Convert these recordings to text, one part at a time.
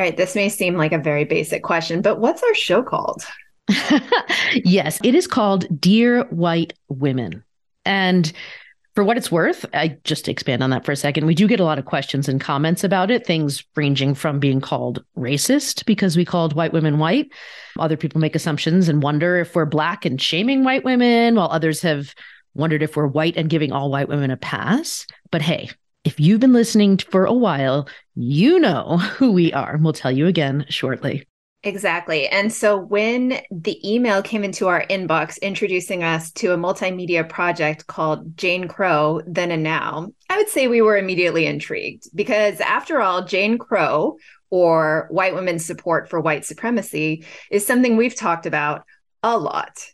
All right, this may seem like a very basic question, but what's our show called? yes, it is called Dear White Women. And for what it's worth, I just expand on that for a second, we do get a lot of questions and comments about it, things ranging from being called racist because we called white women white. Other people make assumptions and wonder if we're black and shaming white women, while others have wondered if we're white and giving all white women a pass. But hey, if you've been listening for a while, you know who we are. We'll tell you again shortly. Exactly. And so when the email came into our inbox introducing us to a multimedia project called Jane Crow, Then and Now, I would say we were immediately intrigued because, after all, Jane Crow, or white women's support for white supremacy, is something we've talked about a lot.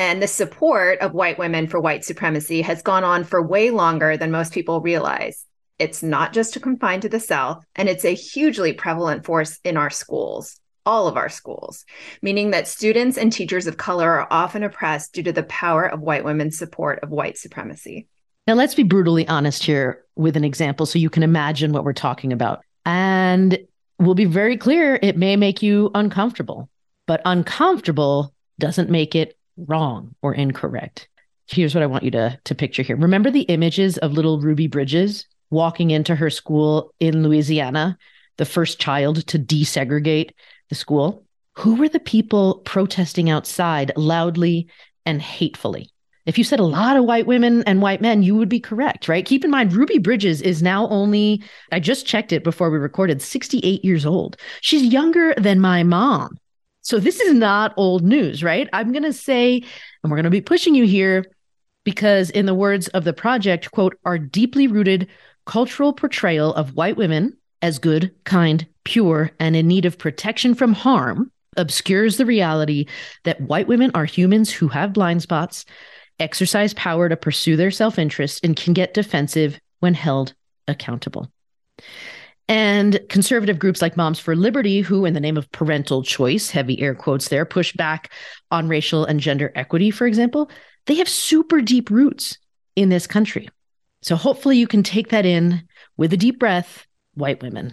And the support of white women for white supremacy has gone on for way longer than most people realize. It's not just confined to the South, and it's a hugely prevalent force in our schools all of our schools, meaning that students and teachers of color are often oppressed due to the power of white women's support of white supremacy. Now, let's be brutally honest here with an example so you can imagine what we're talking about. And we'll be very clear it may make you uncomfortable, but uncomfortable doesn't make it wrong or incorrect. Here's what I want you to, to picture here. Remember the images of little Ruby Bridges walking into her school in Louisiana, the first child to desegregate the school, who were the people protesting outside loudly and hatefully? If you said a lot of white women and white men, you would be correct, right? Keep in mind, Ruby Bridges is now only, I just checked it before we recorded, 68 years old. She's younger than my mom. So this is not old news, right? I'm going to say, and we're going to be pushing you here because, in the words of the project, quote, our deeply rooted cultural portrayal of white women as good, kind, pure, and in need of protection from harm obscures the reality that white women are humans who have blind spots, exercise power to pursue their self interest, and can get defensive when held accountable. And conservative groups like Moms for Liberty, who, in the name of parental choice, heavy air quotes there, push back on racial and gender equity, for example, they have super deep roots in this country. So hopefully you can take that in with a deep breath white women.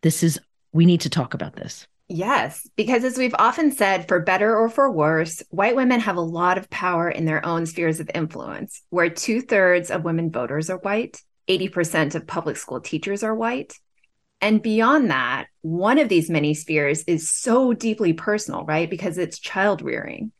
This is, we need to talk about this. Yes, because as we've often said, for better or for worse, white women have a lot of power in their own spheres of influence, where two thirds of women voters are white, 80% of public school teachers are white. And beyond that, one of these many spheres is so deeply personal, right? Because it's child rearing.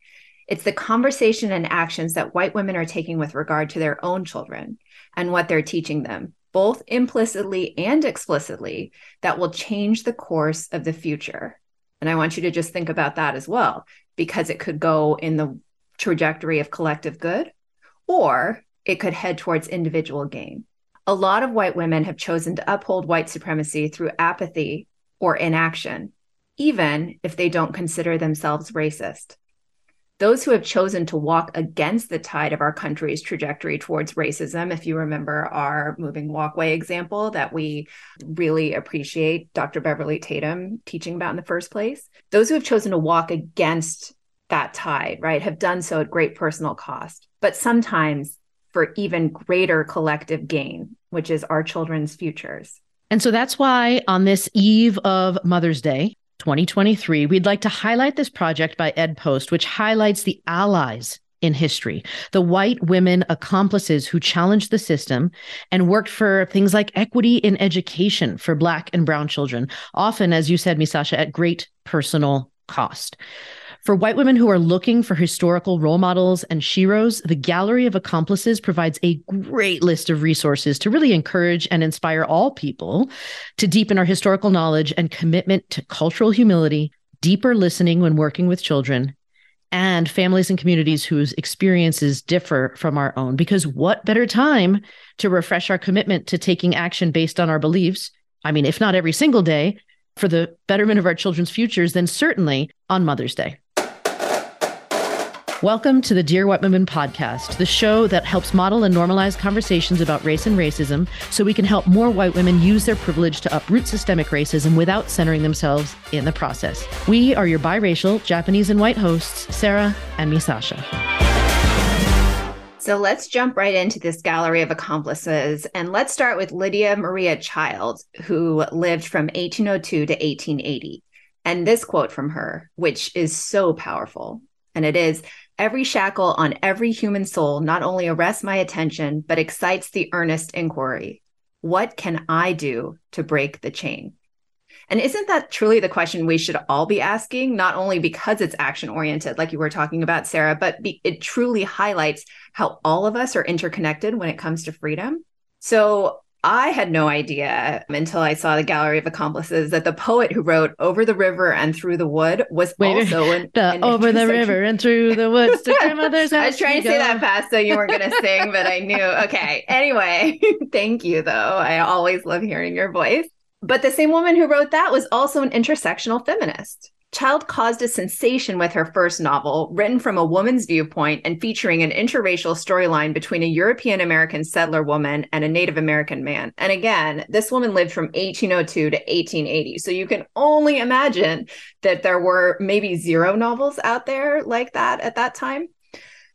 It's the conversation and actions that white women are taking with regard to their own children and what they're teaching them, both implicitly and explicitly, that will change the course of the future. And I want you to just think about that as well, because it could go in the trajectory of collective good, or it could head towards individual gain. A lot of white women have chosen to uphold white supremacy through apathy or inaction, even if they don't consider themselves racist those who have chosen to walk against the tide of our country's trajectory towards racism, if you remember our moving walkway example that we really appreciate Dr. Beverly Tatum teaching about in the first place, those who have chosen to walk against that tide, right, have done so at great personal cost, but sometimes for even greater collective gain, which is our children's futures. And so that's why on this eve of Mother's Day, 2023, we'd like to highlight this project by EdPost, which highlights the allies in history, the white women accomplices who challenged the system and worked for things like equity in education for Black and Brown children, often, as you said, Misasha, at great personal cost. For white women who are looking for historical role models and sheroes, the Gallery of Accomplices provides a great list of resources to really encourage and inspire all people to deepen our historical knowledge and commitment to cultural humility, deeper listening when working with children, and families and communities whose experiences differ from our own. Because what better time to refresh our commitment to taking action based on our beliefs? I mean, if not every single day, for the betterment of our children's futures, then certainly on Mother's Day. Welcome to the Dear White Women podcast, the show that helps model and normalize conversations about race and racism so we can help more white women use their privilege to uproot systemic racism without centering themselves in the process. We are your biracial Japanese and white hosts, Sarah and Misasha. So let's jump right into this gallery of accomplices. And let's start with Lydia Maria Child, who lived from 1802 to 1880. And this quote from her, which is so powerful. And it is Every shackle on every human soul not only arrests my attention, but excites the earnest inquiry What can I do to break the chain? And isn't that truly the question we should all be asking, not only because it's action oriented, like you were talking about, Sarah, but be, it truly highlights how all of us are interconnected when it comes to freedom? So I had no idea until I saw the Gallery of Accomplices that the poet who wrote Over the River and Through the Wood was Wait, also an, the an Over the River and Through the Woods to grandmother's house. I was trying to say that fast so you weren't going to sing, but I knew. Okay. Anyway, thank you, though. I always love hearing your voice. But the same woman who wrote that was also an intersectional feminist. Child caused a sensation with her first novel, written from a woman's viewpoint and featuring an interracial storyline between a European American settler woman and a Native American man. And again, this woman lived from 1802 to 1880. So you can only imagine that there were maybe zero novels out there like that at that time.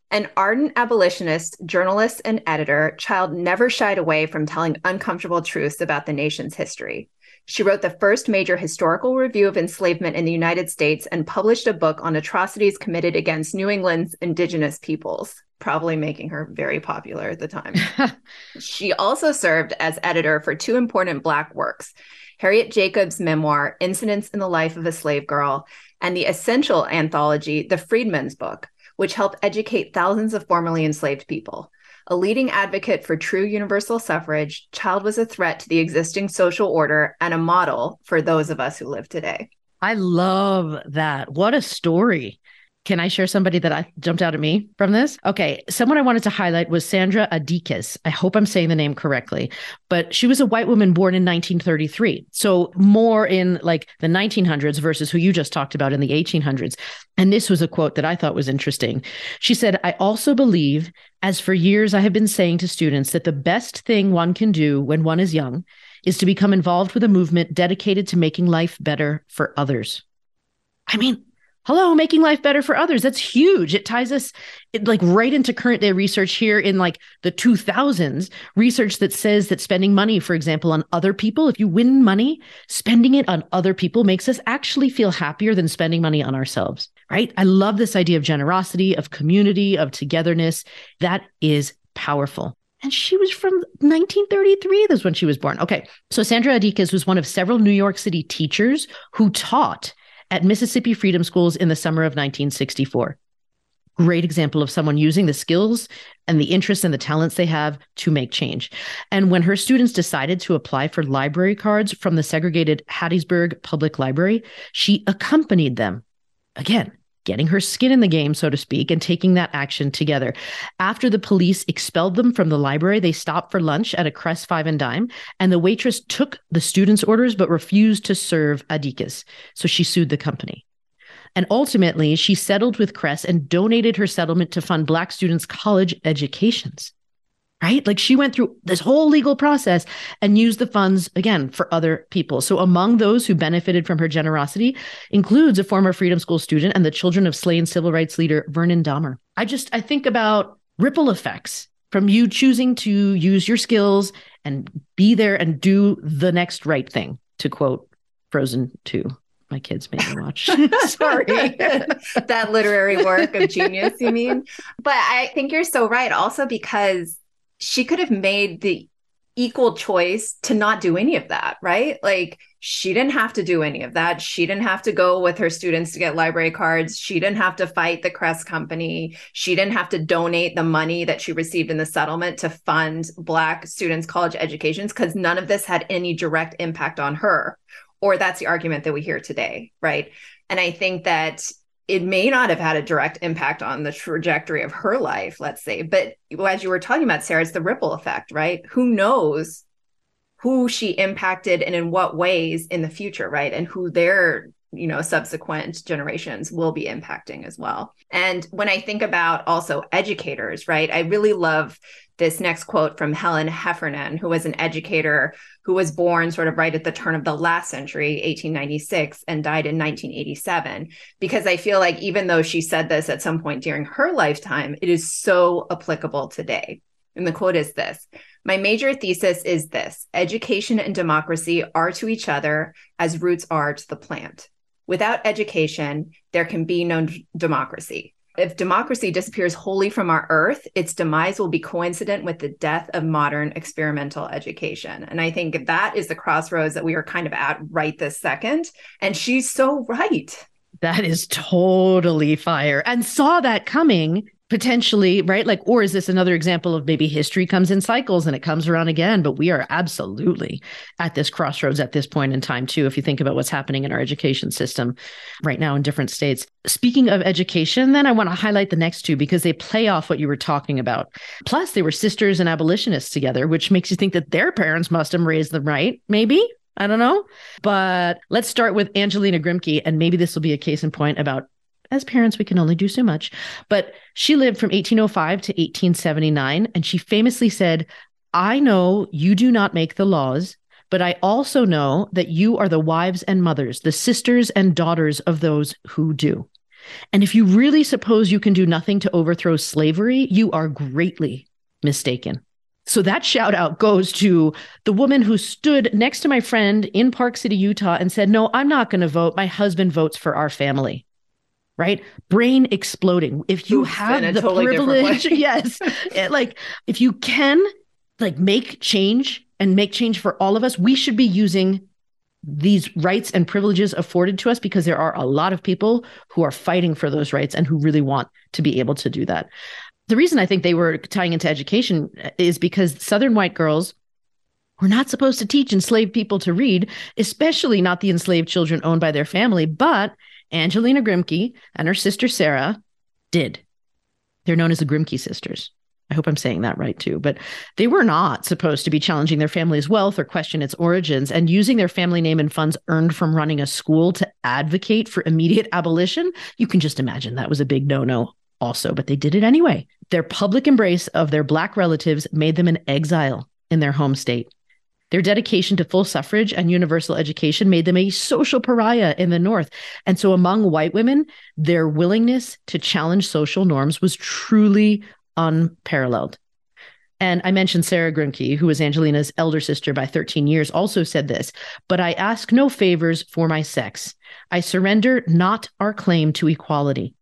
An ardent abolitionist, journalist, and editor, Child never shied away from telling uncomfortable truths about the nation's history. She wrote the first major historical review of enslavement in the United States and published a book on atrocities committed against New England's indigenous peoples, probably making her very popular at the time. she also served as editor for two important Black works Harriet Jacobs' memoir, Incidents in the Life of a Slave Girl, and the essential anthology, The Freedmen's Book which helped educate thousands of formerly enslaved people. A leading advocate for true universal suffrage, Child was a threat to the existing social order and a model for those of us who live today. I love that. What a story. Can I share somebody that I jumped out at me from this? Okay. Someone I wanted to highlight was Sandra Adickes. I hope I'm saying the name correctly, but she was a white woman born in 1933. So more in like the 1900s versus who you just talked about in the 1800s. And this was a quote that I thought was interesting. She said, I also believe, as for years I have been saying to students, that the best thing one can do when one is young is to become involved with a movement dedicated to making life better for others. I mean, hello making life better for others. That's huge. It ties us it, like right into current day research here in like the 2000s research that says that spending money for example on other people if you win money spending it on other people makes us actually feel happier than spending money on ourselves right? I love this idea of generosity of community of togetherness. That is powerful. And she was from 1933 that's when she was born. Okay. So sandra adickes was one of several new york city teachers who taught at Mississippi Freedom Schools in the summer of 1964. Great example of someone using the skills and the interests and the talents they have to make change. And when her students decided to apply for library cards from the segregated Hattiesburg Public Library, she accompanied them. Again, getting her skin in the game, so to speak, and taking that action together. After the police expelled them from the library, they stopped for lunch at a Kress Five and Dime, and the waitress took the students' orders but refused to serve Adickes. So she sued the company. And ultimately, she settled with Kress and donated her settlement to fund Black students' college educations right? Like she went through this whole legal process and used the funds again for other people. So among those who benefited from her generosity includes a former Freedom School student and the children of slain civil rights leader Vernon Dahmer. I just I think about ripple effects from you choosing to use your skills and be there and do the next right thing to quote Frozen 2 my kids made me watch. Sorry. that literary work of genius, you mean? But I think you're so right. Also, because she could have made the equal choice to not do any of that, right? Like she didn't have to do any of that. She didn't have to go with her students to get library cards. She didn't have to fight the Kress company. She didn't have to donate the money that she received in the settlement to fund Black students' college educations because none of this had any direct impact on her. Or that's the argument that we hear today, right? And I think that it may not have had a direct impact on the trajectory of her life, let's say. But as you were talking about, Sarah, it's the ripple effect, right? Who knows who she impacted and in what ways in the future, right? And who their you know subsequent generations will be impacting as well and when i think about also educators right i really love this next quote from helen heffernan who was an educator who was born sort of right at the turn of the last century 1896 and died in 1987 because i feel like even though she said this at some point during her lifetime it is so applicable today and the quote is this my major thesis is this education and democracy are to each other as roots are to the plant. Without education, there can be no democracy. If democracy disappears wholly from our earth, its demise will be coincident with the death of modern experimental education. And I think that is the crossroads that we are kind of at right this second. And she's so right. That is totally fire and saw that coming potentially right like or is this another example of maybe history comes in cycles and it comes around again but we are absolutely at this crossroads at this point in time too if you think about what's happening in our education system right now in different states speaking of education then i want to highlight the next two because they play off what you were talking about plus they were sisters and abolitionists together which makes you think that their parents must have raised them right maybe I don't know. But let's start with Angelina Grimke. And maybe this will be a case in point about as parents, we can only do so much. But she lived from 1805 to 1879. And she famously said, I know you do not make the laws, but I also know that you are the wives and mothers, the sisters and daughters of those who do. And if you really suppose you can do nothing to overthrow slavery, you are greatly mistaken. So that shout out goes to the woman who stood next to my friend in Park City, Utah, and said, No, I'm not going to vote. My husband votes for our family right? Brain exploding. If you have the totally privilege, yes, like if you can like make change and make change for all of us, we should be using these rights and privileges afforded to us because there are a lot of people who are fighting for those rights and who really want to be able to do that. The reason I think they were tying into education uh, is because Southern white girls were not supposed to teach enslaved people to read, especially not the enslaved children owned by their family, but Angelina Grimke and her sister Sarah did. They're known as the Grimke sisters. I hope I'm saying that right too. But they were not supposed to be challenging their family's wealth or question its origins and using their family name and funds earned from running a school to advocate for immediate abolition. You can just imagine that was a big no no also, but they did it anyway. Their public embrace of their Black relatives made them an exile in their home state. Their dedication to full suffrage and universal education made them a social pariah in the North. And so, among white women, their willingness to challenge social norms was truly unparalleled. And I mentioned Sarah Grimke, who was Angelina's elder sister by 13 years, also said this But I ask no favors for my sex. I surrender not our claim to equality.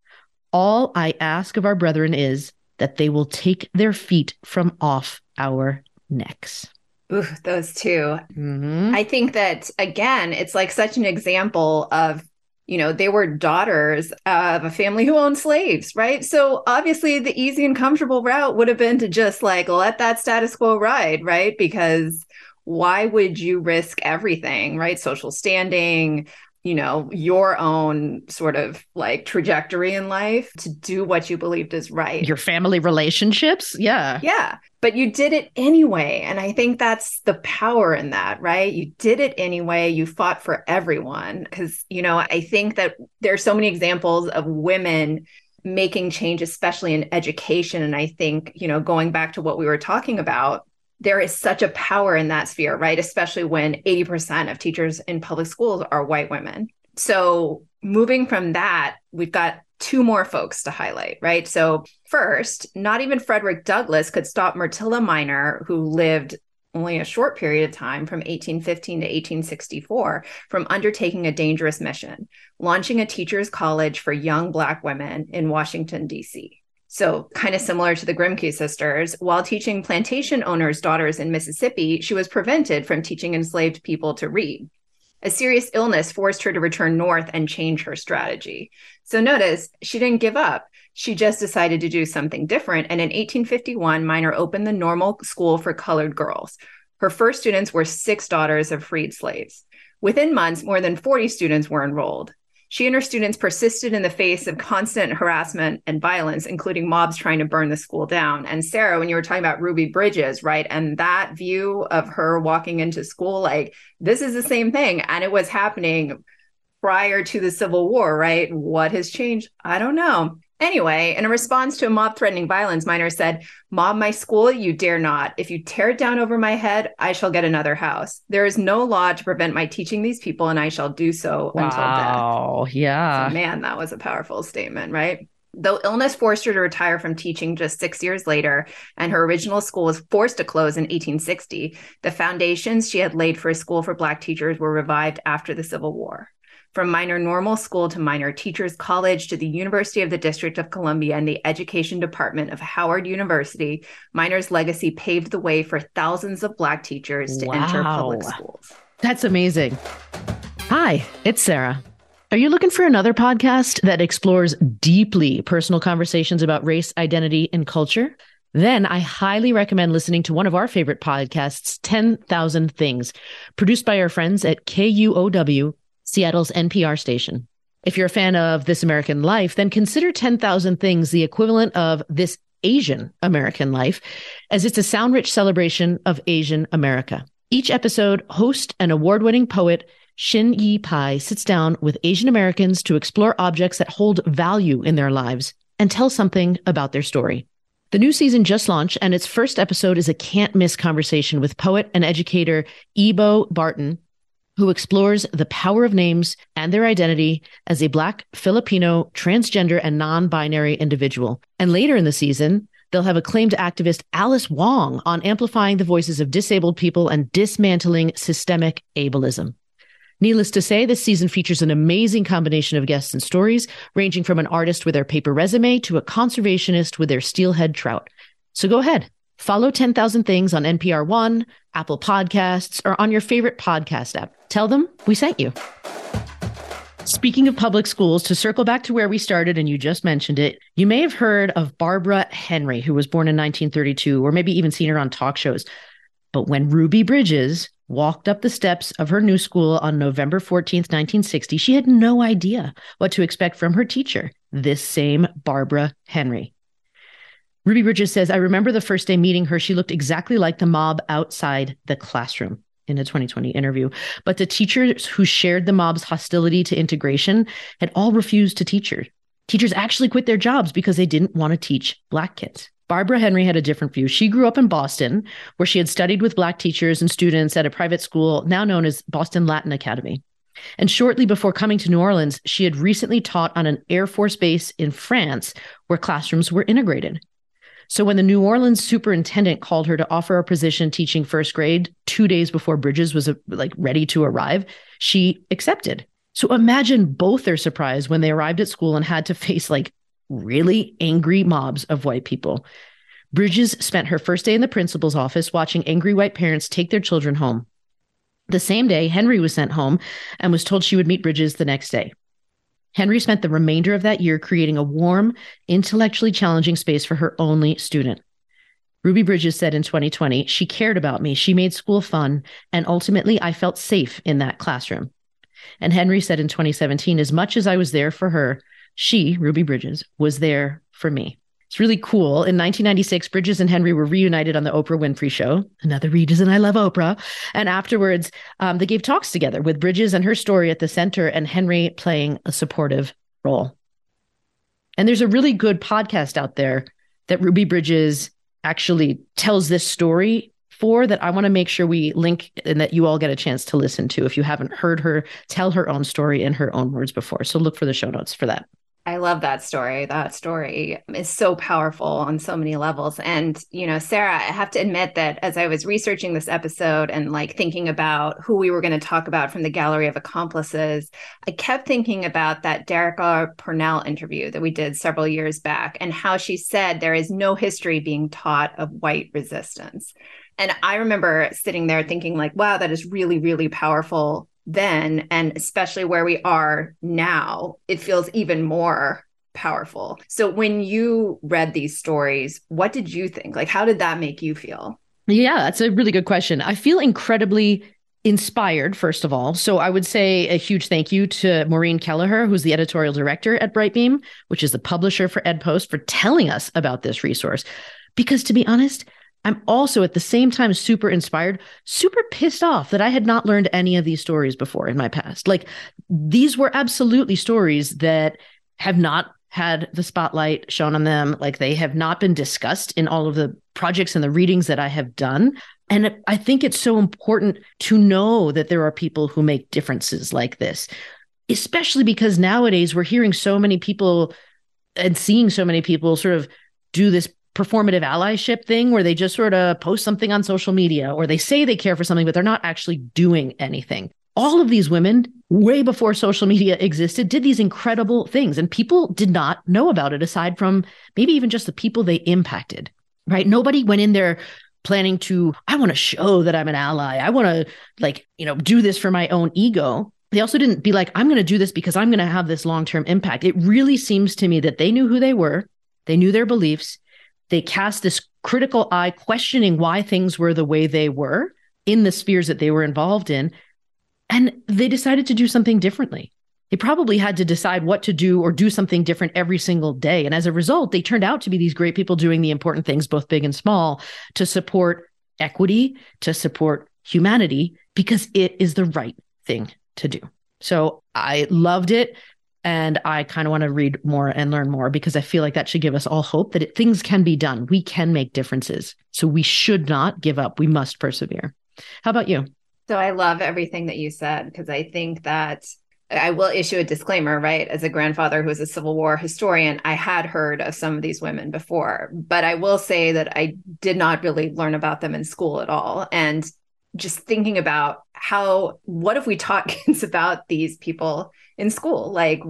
All I ask of our brethren is that they will take their feet from off our necks. Ooh, those 2 mm-hmm. I think that again, it's like such an example of, you know, they were daughters of a family who owned slaves, right? So obviously the easy and comfortable route would have been to just like let that status quo ride, right? Because why would you risk everything, right? Social standing, you know, your own sort of like trajectory in life to do what you believed is right. Your family relationships. Yeah. Yeah. But you did it anyway. And I think that's the power in that, right? You did it anyway. You fought for everyone. Cause, you know, I think that there's so many examples of women making change, especially in education. And I think, you know, going back to what we were talking about, there is such a power in that sphere, right? Especially when 80% of teachers in public schools are white women. So, moving from that, we've got two more folks to highlight, right? So, first, not even Frederick Douglass could stop Myrtilla Miner, who lived only a short period of time from 1815 to 1864 from undertaking a dangerous mission, launching a teachers' college for young Black women in Washington, D.C. So, kind of similar to the Grimke sisters, while teaching plantation owners' daughters in Mississippi, she was prevented from teaching enslaved people to read. A serious illness forced her to return north and change her strategy. So, notice she didn't give up. She just decided to do something different. And in 1851, Miner opened the Normal School for Colored Girls. Her first students were six daughters of freed slaves. Within months, more than 40 students were enrolled. She and her students persisted in the face of constant harassment and violence, including mobs trying to burn the school down. And Sarah, when you were talking about Ruby Bridges, right? And that view of her walking into school, like this is the same thing. And it was happening prior to the Civil War, right? What has changed? I don't know. Anyway, in a response to a mob threatening violence, Miner said, Mob my school, you dare not. If you tear it down over my head, I shall get another house. There is no law to prevent my teaching these people, and I shall do so wow. until death. Oh, yeah. So, man, that was a powerful statement, right? Though illness forced her to retire from teaching just six years later, and her original school was forced to close in 1860, the foundations she had laid for a school for Black teachers were revived after the Civil War. From miner normal school to miner teachers college to the University of the District of Columbia and the Education Department of Howard University, Miner's legacy paved the way for thousands of Black teachers to wow. enter public schools. That's amazing. Hi, it's Sarah. Are you looking for another podcast that explores deeply personal conversations about race, identity, and culture? Then I highly recommend listening to one of our favorite podcasts, 10,000 Things, produced by our friends at KUOW Seattle's NPR station. If you're a fan of This American Life, then consider 10,000 Things the equivalent of This Asian American Life, as it's a sound rich celebration of Asian America. Each episode, host and award winning poet Shin Yu Pai sits down with Asian Americans to explore objects that hold value in their lives and tell something about their story. The new season just launched, and its first episode is a can't miss conversation with poet and educator Ebo Barton who explores the power of names and their identity as a Black, Filipino, transgender, and non binary individual. And later in the season, they'll have acclaimed activist Alice Wong on amplifying the voices of disabled people and dismantling systemic ableism. Needless to say, this season features an amazing combination of guests and stories, ranging from an artist with their paper resume to a conservationist with their steelhead trout. So go ahead, follow 10,000 Things on NPR One, Apple Podcasts, or on your favorite podcast app. Tell them we sent you. Speaking of public schools, to circle back to where we started, and you just mentioned it, you may have heard of Barbara Henry, who was born in 1932, or maybe even seen her on talk shows. But when Ruby Bridges walked up the steps of her new school on November 14th, 1960, she had no idea what to expect from her teacher, this same Barbara Henry. Ruby Bridges says, I remember the first day meeting her, she looked exactly like the mob outside the classroom in a 2020 interview. But the teachers who shared the mob's hostility to integration had all refused to teach her. Teachers actually quit their jobs because they didn't want to teach Black kids. Barbara Henry had a different view. She grew up in Boston, where she had studied with Black teachers and students at a private school now known as Boston Latin Academy. And shortly before coming to New Orleans, she had recently taught on an Air Force base in France where classrooms were integrated. So when the New Orleans superintendent called her to offer a position teaching first grade 2 days before Bridges was uh, like ready to arrive, she accepted. So imagine both their surprise when they arrived at school and had to face like really angry mobs of white people. Bridges spent her first day in the principal's office watching angry white parents take their children home. The same day, Henry was sent home and was told she would meet Bridges the next day. Henry spent the remainder of that year creating a warm, intellectually challenging space for her only student. Ruby Bridges said in 2020, she cared about me, she made school fun, and ultimately I felt safe in that classroom. And Henry said in 2017, as much as I was there for her, she, Ruby Bridges, was there for me. It's really cool. In 1996, Bridges and Henry were reunited on the Oprah Winfrey Show. Another reason I love Oprah. And afterwards, um, they gave talks together with Bridges and her story at the center, and Henry playing a supportive role. And there's a really good podcast out there that Ruby Bridges actually tells this story for that I want to make sure we link and that you all get a chance to listen to if you haven't heard her tell her own story in her own words before. So look for the show notes for that. I love that story. That story is so powerful on so many levels. And, you know, Sarah, I have to admit that as I was researching this episode and like thinking about who we were going to talk about from the gallery of accomplices, I kept thinking about that Derecka Purnell interview that we did several years back and how she said there is no history being taught of white resistance. And I remember sitting there thinking, like, wow, that is really, really powerful then and especially where we are now it feels even more powerful. So when you read these stories what did you think? Like how did that make you feel? Yeah that's a really good question. I feel incredibly inspired first of all. So i would say a huge thank you to maureen kelleher who's the editorial director at brightbeam which is the publisher for edpost for telling us about this resource. Because to be honest I'm also at the same time super inspired, super pissed off that I had not learned any of these stories before in my past. Like these were absolutely stories that have not had the spotlight shown on them. Like they have not been discussed in all of the projects and the readings that I have done. And I think it's so important to know that there are people who make differences like this, especially because nowadays we're hearing so many people and seeing so many people sort of do this performative allyship thing where they just sort of post something on social media or they say they care for something, but they're not actually doing anything. All of these women, way before social media existed, did these incredible things, and people did not know about it aside from maybe even just the people they impacted, right? Nobody went in there planning to, I want to show that I'm an ally. I want to, like, you know, do this for my own ego. They also didn't be like, I'm going to do this because I'm going to have this long term impact. It really seems to me that they knew who they were, they knew their beliefs, they cast this critical eye, questioning why things were the way they were in the spheres that they were involved in. And they decided to do something differently. They probably had to decide what to do or do something different every single day. And as a result, they turned out to be these great people doing the important things, both big and small, to support equity, to support humanity, because it is the right thing to do. So I loved it. And I kind of want to read more and learn more because I feel like that should give us all hope that it, things can be done. We can make differences. So we should not give up. We must persevere. How about you? So I love everything that you said because I think that I will issue a disclaimer, right? As a grandfather who is a Civil War historian, I had heard of some of these women before, but I will say that I did not really learn about them in school at all. And just thinking about how, what if we taught kids about these people in school. Like,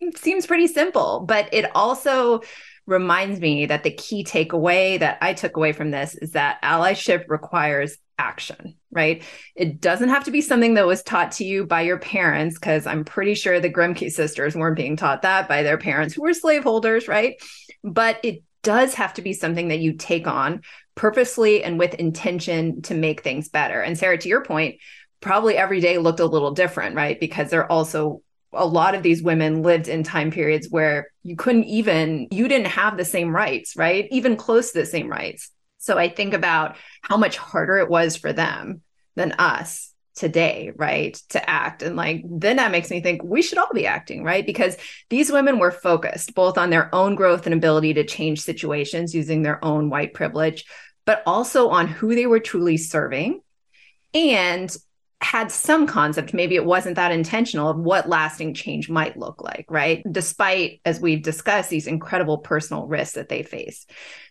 it seems pretty simple, but it also reminds me that the key takeaway that I took away from this is that allyship requires action, right? It doesn't have to be something that was taught to you by your parents, because I'm pretty sure the Grimke sisters weren't being taught that by their parents who were slaveholders, right? But it does have to be something that you take on purposely and with intention to make things better. And Sarah, to your point, probably every day looked a little different, right? Because they're also a lot of these women lived in time periods where you couldn't even you didn't have the same rights, right? Even close to the same rights. So I think about how much harder it was for them than us today, right? To act. And like, then that makes me think we should all be acting, right? Because these women were focused both on their own growth and ability to change situations using their own white privilege, but also on who they were truly serving and had some concept, maybe it wasn't that intentional, of what lasting change might look like, right? Despite, as we've discussed, these incredible personal risks that they face.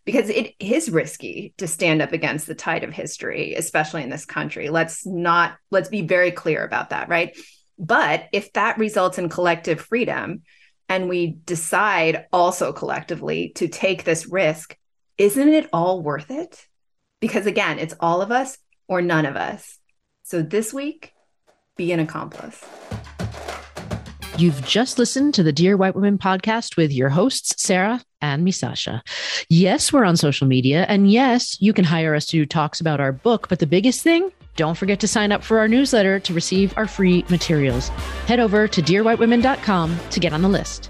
Because it is risky to stand up against the tide of history, especially in this country. Let's not, let's be very clear about that, right? But if that results in collective freedom and we decide also collectively to take this risk, isn't it all worth it? Because again, it's all of us or none of us. So this week, be an accomplice. You've just listened to the Dear White Women podcast with your hosts, Sarah and Misasha. Yes, we're on social media. And yes, you can hire us to do talks about our book. But the biggest thing, don't forget to sign up for our newsletter to receive our free materials. Head over to dearwhitewomen.com to get on the list.